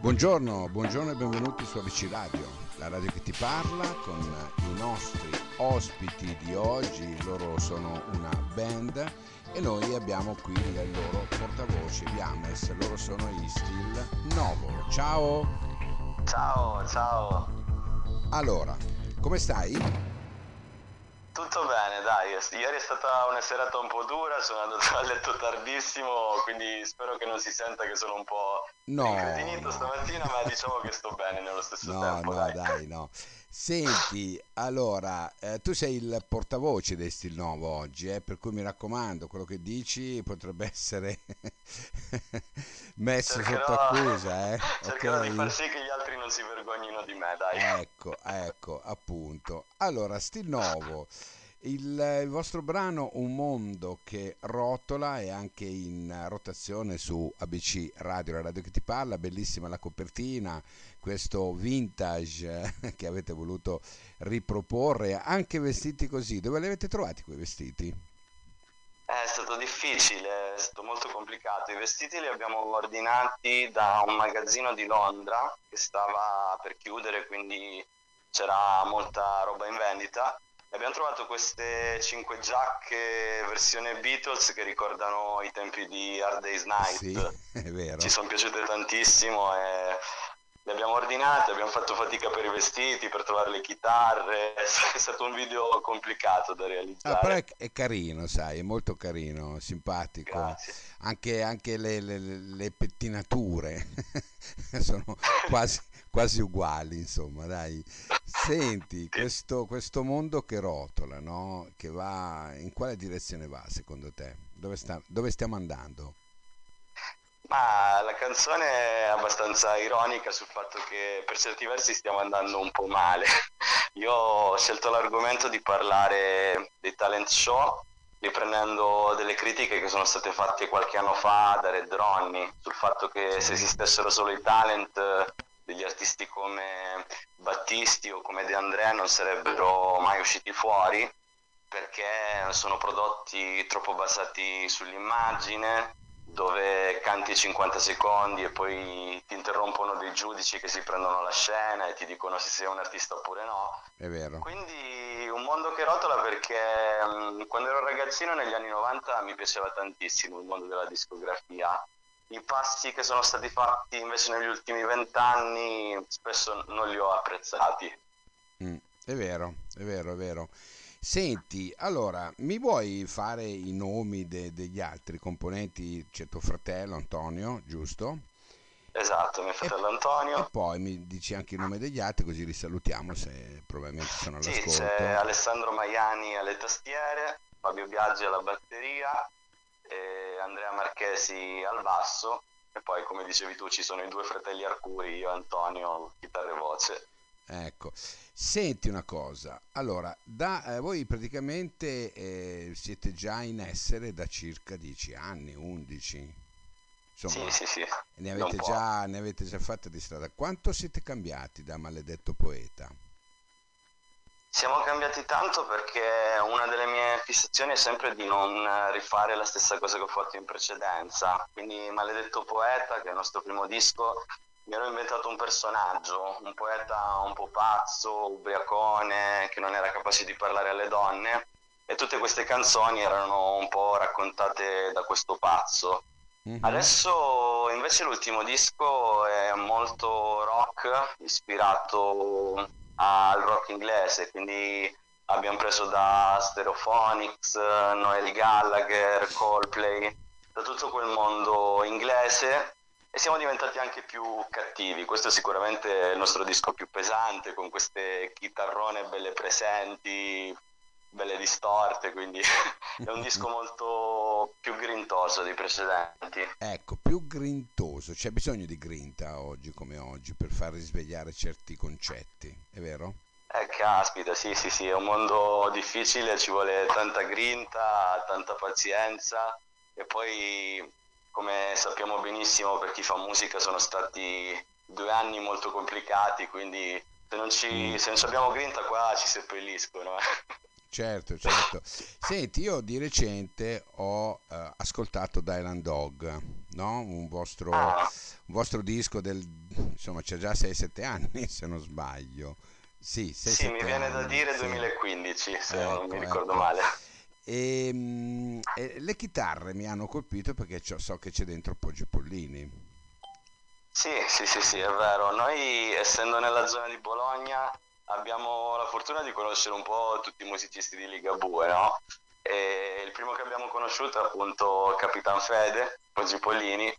Buongiorno, buongiorno e benvenuti su ABC Radio, la radio che ti parla con i nostri ospiti di oggi, loro sono una band e noi abbiamo qui il loro portavoce Viames, loro sono i Still Novo. Ciao! Ciao, ciao! Allora, come stai? Tutto bene, dai, ieri è stata una serata un po' dura, sono andato a letto tardissimo, quindi spero che non si senta che sono un po' no, incredinito no. stamattina, ma diciamo che sto bene nello stesso no, tempo. No, dai. dai, no. Senti, allora, eh, tu sei il portavoce di Stil Novo oggi, eh, per cui mi raccomando, quello che dici potrebbe essere messo cercherò, sotto accusa. Eh? Cercherò okay? di far sì che gli altri non si vergognino di me, dai. Ecco, ecco, appunto. Allora, Stil Novo. Il, il, vostro brano Un mondo che rotola è anche in rotazione su ABC Radio, la radio che ti parla, bellissima la copertina, questo vintage eh, che avete voluto riproporre, anche vestiti così. Dove li avete trovati quei vestiti? È stato difficile, è stato molto complicato. I vestiti li abbiamo ordinati da un magazzino di Londra che stava per chiudere, quindi c'era molta roba in vendita Abbiamo trovato queste cinque giacche versione Beatles che ricordano i tempi di Hard Day's Night. Sì, è vero. Ci sono piaciute tantissimo e le abbiamo ordinate, abbiamo fatto fatica per i vestiti, per trovare le chitarre. È stato un video complicato da realizzare. Ah, però è, è carino, sai, è molto carino, simpatico. Grazie. Anche, anche le, le, le pettinature sono quasi quasi uguali, insomma, dai. Senti, questo, questo mondo che rotola, no? Che va, in quale direzione va secondo te? Dove, sta, dove stiamo andando? Ma la canzone è abbastanza ironica sul fatto che per certi versi stiamo andando un po' male. Io ho scelto l'argomento di parlare dei talent show riprendendo delle critiche che sono state fatte qualche anno fa da Red Ronnie sul fatto che se esistessero solo i talent degli artisti come Battisti o come De Andrea non sarebbero mai usciti fuori perché sono prodotti troppo basati sull'immagine dove canti 50 secondi e poi ti interrompono dei giudici che si prendono la scena e ti dicono se sei un artista oppure no. È vero. Quindi un mondo che rotola perché um, quando ero ragazzino negli anni 90 mi piaceva tantissimo il mondo della discografia i passi che sono stati fatti invece negli ultimi vent'anni spesso non li ho apprezzati. Mm, è vero, è vero, è vero. Senti, allora, mi vuoi fare i nomi de- degli altri componenti? C'è tuo fratello Antonio, giusto? Esatto, mio fratello e, Antonio. E poi mi dici anche il nome degli altri così li salutiamo se probabilmente sono all'ascolto. Sì, c'è Alessandro Maiani alle tastiere, Fabio Biaggi alla batteria, Andrea Marchesi al basso e poi come dicevi tu ci sono i due fratelli Arcuri, io e Antonio, chitarra e voce. Ecco, senti una cosa, allora, da, eh, voi praticamente eh, siete già in essere da circa 10 anni, 11? Insomma, sì, sì, sì. Ne avete, già, ne avete già fatta di strada. Quanto siete cambiati da maledetto poeta? Siamo cambiati tanto perché una delle mie fissazioni è sempre di non rifare la stessa cosa che ho fatto in precedenza. Quindi Maledetto Poeta, che è il nostro primo disco, mi ero inventato un personaggio, un poeta un po' pazzo, ubriacone, che non era capace di parlare alle donne e tutte queste canzoni erano un po' raccontate da questo pazzo. Mm-hmm. Adesso invece l'ultimo disco è molto rock, ispirato al rock inglese, quindi abbiamo preso da Stereophonics, Noel Gallagher, Coldplay, da tutto quel mondo inglese e siamo diventati anche più cattivi. Questo è sicuramente il nostro disco più pesante, con queste chitarrone belle presenti, belle distorte, quindi è un disco molto più grintoso dei precedenti. Ecco, più grintoso, c'è bisogno di grinta oggi come oggi per far risvegliare certi concetti, è vero? Eh, caspita, sì, sì, sì, è un mondo difficile, ci vuole tanta grinta, tanta pazienza e poi, come sappiamo benissimo per chi fa musica, sono stati due anni molto complicati, quindi se non, ci, mm. se non abbiamo grinta qua ci seppelliscono. Eh. Certo, certo. Senti, io di recente ho uh, ascoltato Dylan Dog, no? un, vostro, ah. un vostro disco del, insomma, c'è già 6-7 anni se non sbaglio. Sì, 6, sì mi viene da dire sì. 2015, se ecco, non mi ricordo ecco. male. E, ehm, e, le chitarre mi hanno colpito perché so che c'è dentro Poggio Pollini. Sì, sì, sì, sì, è vero. Noi, essendo nella zona di Bologna, abbiamo la fortuna di conoscere un po' tutti i musicisti di Liga Bue, no? E il primo che abbiamo conosciuto è appunto Capitan Fede, Poggi Pollini,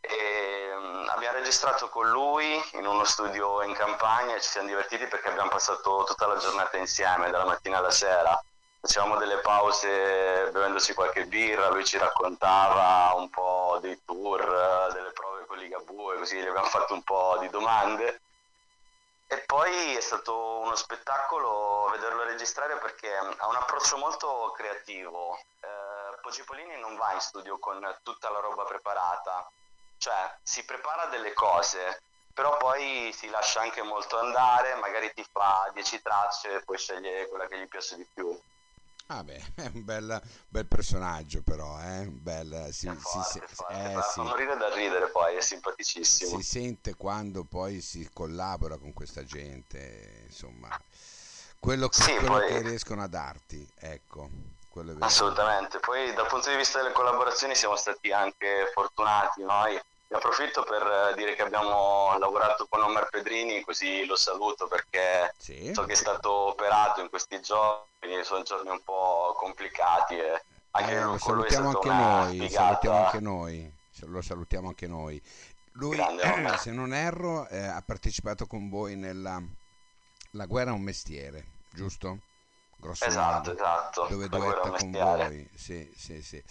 e um, abbiamo registrato con lui in uno studio in campagna e ci siamo divertiti perché abbiamo passato tutta la giornata insieme, dalla mattina alla sera. Facevamo delle pause bevendoci qualche birra, lui ci raccontava un po' dei tour, delle prove con Liga Bue, così gli abbiamo fatto un po' di domande e poi è stato uno spettacolo vederlo registrare perché ha un approccio molto creativo. Eh, Poggi non va in studio con tutta la roba preparata, cioè si prepara delle cose, però poi si lascia anche molto andare, magari ti fa 10 tracce e poi sceglie quella che gli piace di più. Ah beh, è un bel, bel personaggio però, eh? bel, si, forte, si, forte, eh, fa, sì. morire da ridere poi, è simpaticissimo. Si sente quando poi si collabora con questa gente, insomma, quello, che, sì, quello poi... che riescono a darti, ecco. Assolutamente, poi dal punto di vista delle collaborazioni siamo stati anche fortunati noi ne approfitto per eh, dire che abbiamo lavorato con Omar Pedrini, così lo saluto perché sì. so che è stato operato in questi giorni, sono giorni un po' complicati e anche eh, lo salutiamo anche noi, salutiamo anche noi, lo salutiamo anche noi. Lui, eh, se non erro, eh, ha partecipato con voi nella La guerra è un mestiere, giusto? Grosso esatto, modo, esatto. Dove duetta con voi. Sì, sì, sì.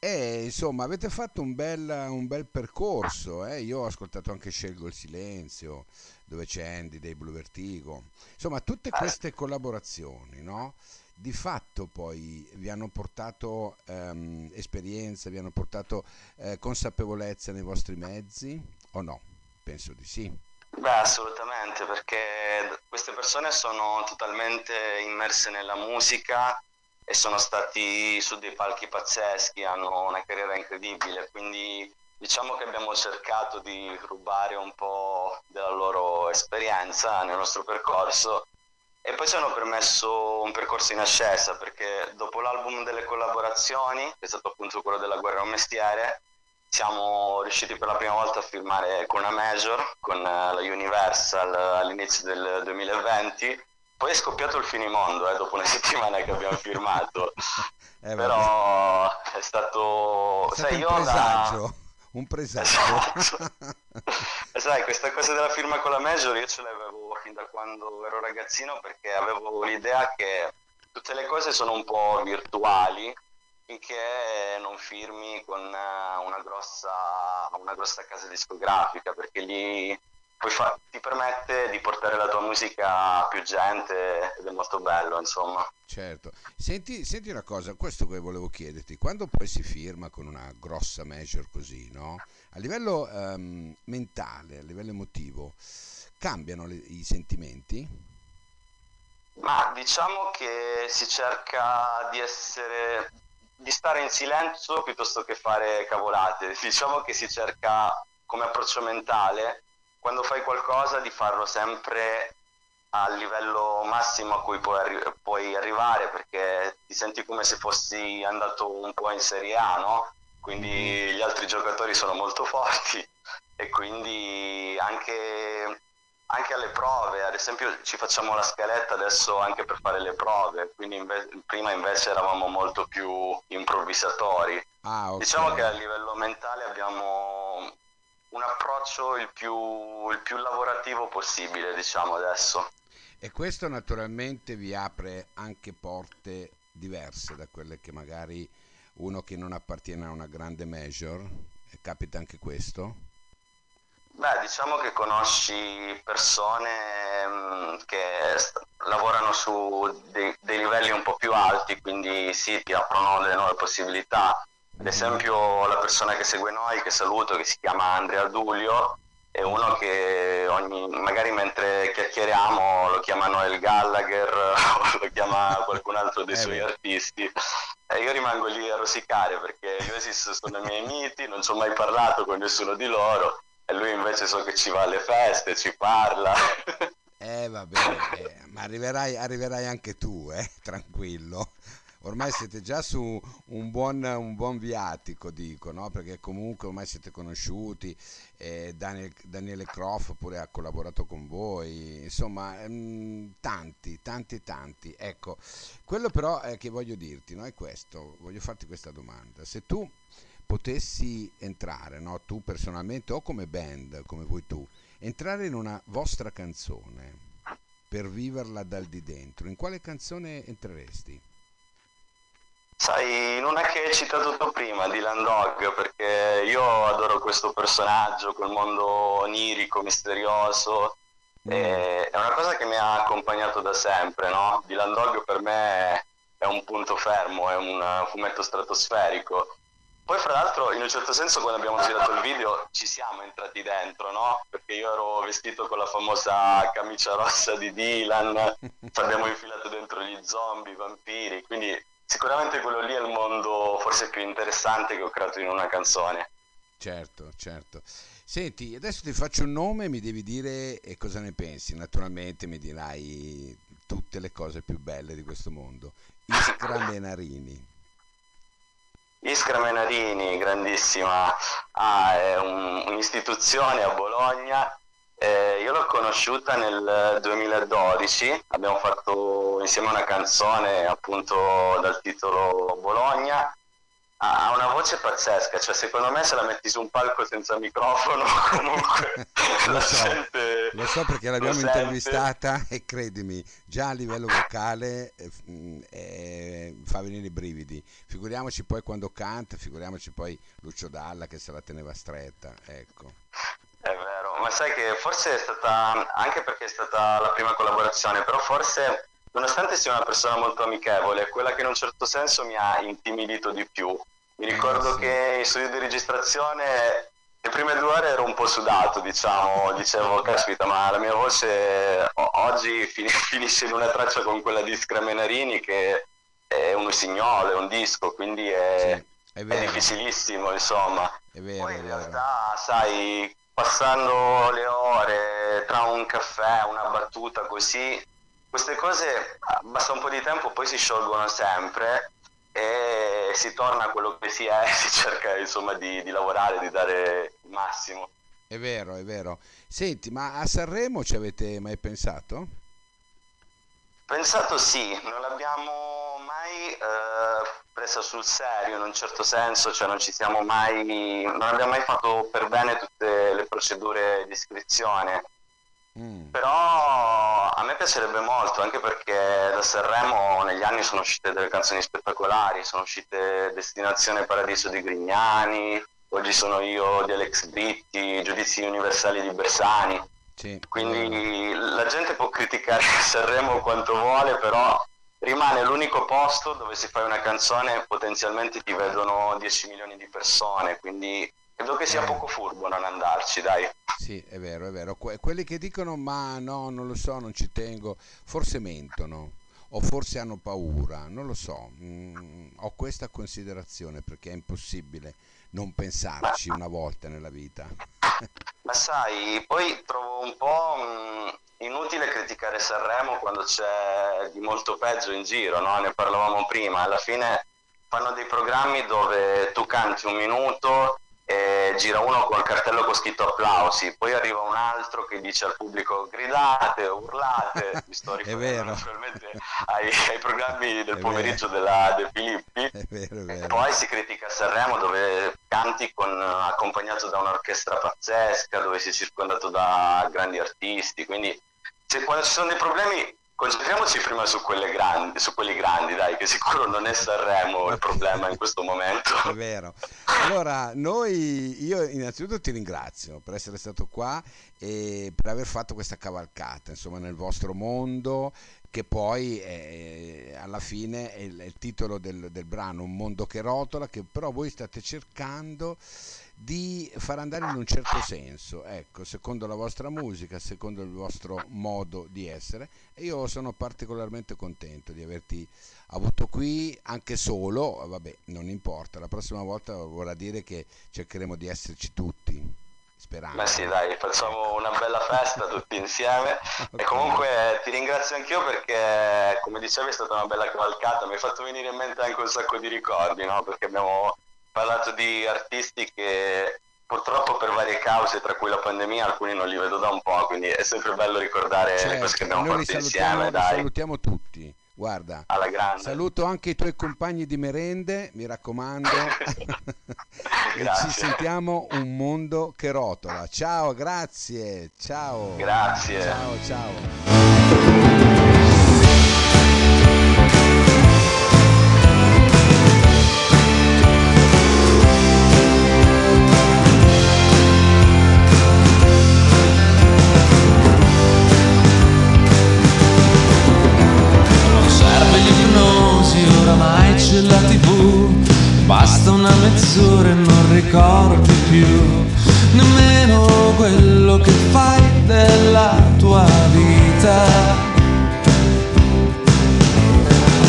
E insomma, avete fatto un bel, un bel percorso. Eh? Io ho ascoltato anche Scelgo il silenzio, dove c'è Andy dei Blue Vertigo. Insomma, tutte queste collaborazioni, no? Di fatto poi vi hanno portato ehm, esperienza, vi hanno portato eh, consapevolezza nei vostri mezzi o no? Penso di sì. Beh, assolutamente, perché queste persone sono totalmente immerse nella musica e sono stati su dei palchi pazzeschi, hanno una carriera incredibile, quindi diciamo che abbiamo cercato di rubare un po' della loro esperienza nel nostro percorso e poi ci hanno permesso un percorso in ascesa perché dopo l'album delle collaborazioni, che è stato appunto quello della guerra a un mestiere, siamo riusciti per la prima volta a firmare con una major, con la Universal all'inizio del 2020 poi è scoppiato il finimondo eh, dopo una settimana che abbiamo firmato. eh, Però è stato... È stato sai, un presagio. Da... Un presagio. Esatto. sai, questa cosa della firma con la Major io ce l'avevo fin da quando ero ragazzino perché avevo l'idea che tutte le cose sono un po' virtuali finché non firmi con una grossa, una grossa casa discografica perché lì fa- ti permette di portare musica più gente ed è molto bello, insomma. Certo. Senti, senti una cosa, questo che volevo chiederti, quando poi si firma con una grossa major così, no? A livello um, mentale, a livello emotivo, cambiano le, i sentimenti? Ma diciamo che si cerca di essere di stare in silenzio piuttosto che fare cavolate. Diciamo che si cerca come approccio mentale quando fai qualcosa di farlo sempre al livello massimo a cui puoi, arri- puoi, arrivare perché ti senti come se fossi andato un po' in Serie A, no? Quindi mm-hmm. gli altri giocatori sono molto forti e quindi anche, anche alle prove, ad esempio ci facciamo la scaletta adesso anche per fare le prove, quindi inve- prima invece eravamo molto più improvvisatori. Ah, okay. Diciamo che a livello mentale abbiamo un approccio il più, il più lavorativo possibile, diciamo adesso. E questo naturalmente vi apre anche porte diverse da quelle che magari uno che non appartiene a una grande major, capita anche questo? Beh, diciamo che conosci persone mh, mm, che st- lavorano su dei, dei, livelli un po' più alti, quindi sì, ti aprono delle nuove possibilità ad esempio la persona che segue noi, che saluto, che si chiama Andrea Dulio, è uno che ogni, magari mentre chiacchieriamo lo chiama Noel Gallagher o lo chiama qualcun altro dei eh suoi artisti. E io rimango lì a rosicare perché io esisto, sono i miei miti, non ci ho mai parlato con nessuno di loro e lui invece so che ci va alle feste, ci parla. Eh vabbè, eh, ma arriverai, arriverai anche tu, eh, tranquillo ormai siete già su un buon, un buon viatico, dico, no? perché comunque ormai siete conosciuti, eh, Daniel, Daniele Croft pure ha collaborato con voi, insomma, mh, tanti, tanti, tanti. Ecco, quello però eh, che voglio dirti no? è questo, voglio farti questa domanda. Se tu potessi entrare, no? tu personalmente o come band, come vuoi tu, entrare in una vostra canzone per viverla dal di dentro, in quale canzone entreresti? Sai, in una che hai citato tu prima, Dylan Dog, perché io adoro questo personaggio, quel mondo onirico, misterioso, mm. è una cosa che mi ha accompagnato da sempre, no? Dylan Dog per me è un punto fermo, è un fumetto stratosferico. Poi fra l'altro in un certo senso quando abbiamo girato il video ci siamo entrati dentro, no? Perché io ero vestito con la famosa camicia rossa di Dylan, ci abbiamo infilato dentro gli zombie, i vampiri, quindi Sicuramente quello lì è il mondo forse più interessante che ho creato in una canzone. Certo, certo. Senti, adesso ti faccio un nome e mi devi dire cosa ne pensi. Naturalmente mi dirai tutte le cose più belle di questo mondo. Iskra Menarini. Iskra Menarini, grandissima, ah, è un, un'istituzione a Bologna eh, io l'ho conosciuta nel 2012, abbiamo fatto insieme una canzone appunto dal titolo Bologna. Ha una voce pazzesca, cioè secondo me se la metti su un palco senza microfono comunque lo, so, sente, lo so perché l'abbiamo intervistata e credimi, già a livello vocale eh, eh, fa venire i brividi. Figuriamoci poi quando canta, figuriamoci poi Lucio Dalla che se la teneva stretta, ecco. Ma sai che forse è stata, anche perché è stata la prima collaborazione, però forse, nonostante sia una persona molto amichevole, quella che in un certo senso mi ha intimidito di più. Mi eh, ricordo sì. che in studio di registrazione le prime due ore ero un po' sudato, diciamo, dicevo, caspita, ma la mia voce oggi finisce in una traccia con quella di Scramenarini che è un signolo, è un disco, quindi è, sì, è, è difficilissimo, insomma. È vero, Poi in realtà, sai, passando le ore tra un caffè, una battuta così, queste cose basta un po' di tempo, poi si sciolgono sempre e si torna a quello che si è, si cerca insomma di, di lavorare, di dare il massimo. È vero, è vero. Senti, ma a Sanremo ci avete mai pensato? Pensato sì, non l'abbiamo mai eh, presa sul serio in un certo senso, cioè non ci siamo mai, non abbiamo mai fatto per bene tutte le procedure di iscrizione. Mm. Però a me piacerebbe molto, anche perché da Sanremo negli anni sono uscite delle canzoni spettacolari, sono uscite Destinazione Paradiso di Grignani, oggi sono io di Alex Britti, Giudizi Universali di Bersani. Sì. Quindi la gente può criticare Sanremo quanto vuole, però rimane l'unico posto dove se fai una canzone potenzialmente ti vedono 10 milioni di persone, quindi credo che sia eh. poco furbo non andarci, dai. Sì, è vero, è vero. Que- quelli che dicono ma no, non lo so, non ci tengo, forse mentono o forse hanno paura, non lo so. Mm, ho questa considerazione perché è impossibile non pensarci una volta nella vita. ma sai, poi trovo un po' mm, inutile criticare Sanremo quando c'è di molto peggio in giro, no? ne parlavamo prima, alla fine fanno dei programmi dove tu canti un minuto e gira uno col cartello con scritto applausi, poi arriva un altro che dice al pubblico gridate, urlate, mi sto riferendo naturalmente ai, ai, programmi del è pomeriggio vero. della De Filippi, è vero, è vero. e poi si critica Sanremo dove canti con, accompagnato da un'orchestra pazzesca, dove sei circondato da grandi artisti, quindi se, quando ci sono dei problemi concentriamoci prima su, grandi, su, quelli grandi, dai, che sicuro non è Sanremo il problema in questo momento. È vero. Allora, noi, io innanzitutto ti ringrazio per essere stato qua e per aver fatto questa cavalcata, insomma, nel vostro mondo, che poi è, alla fine è il, è il titolo del, del brano, Un mondo che rotola, che però voi state cercando di far andare in un certo senso, ecco, secondo la vostra musica, secondo il vostro modo di essere e io sono particolarmente contento di averti avuto qui anche solo, vabbè, non importa, la prossima volta vorrà dire che cercheremo di esserci tutti. Sperando. Ma sì, dai, facciamo una bella festa tutti insieme. okay. E comunque ti ringrazio anch'io perché, come dicevi, è stata una bella cavalcata. Mi hai fatto venire in mente anche un sacco di ricordi, no? Perché abbiamo parlato di artisti che purtroppo per varie cause, tra cui la pandemia, alcuni non li vedo da un po', quindi è sempre bello ricordare certo, le cose che abbiamo fatto insieme. Dai. salutiamo tutti. Guarda, saluto anche i tuoi compagni di merende, mi raccomando. e ci sentiamo un mondo che rotola. Ciao, grazie. Ciao. Grazie. Ciao, ciao. C'è la tv Basta una mezz'ora e non ricordi più Nemmeno quello che fai della tua vita.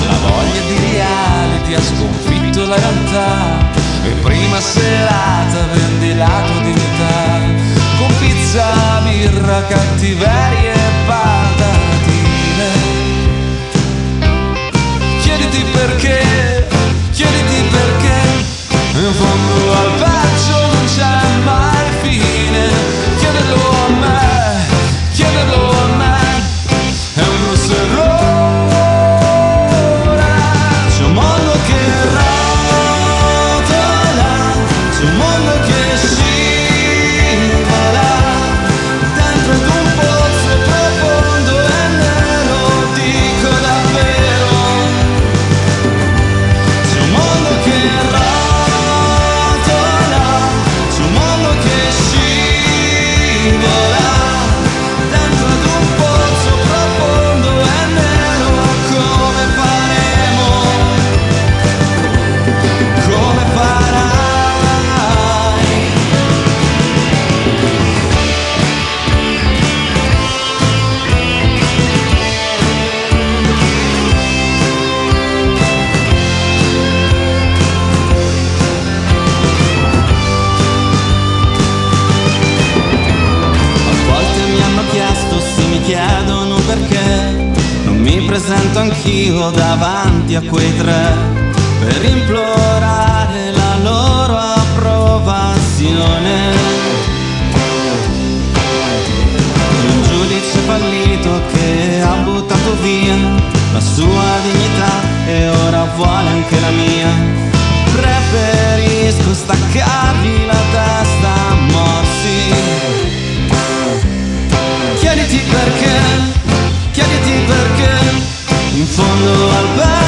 La voglia di reality ha sconfitto la realtà E prima serata vendi la tua dignità Con pizza, birra, cattiverie e patatine. Chiediti perché, anch'io davanti a quei tre per implorare la loro approvazione. Un giudice fallito che ha buttato via la sua dignità e ora vuole anche la mia. Preferisco staccargli fondo al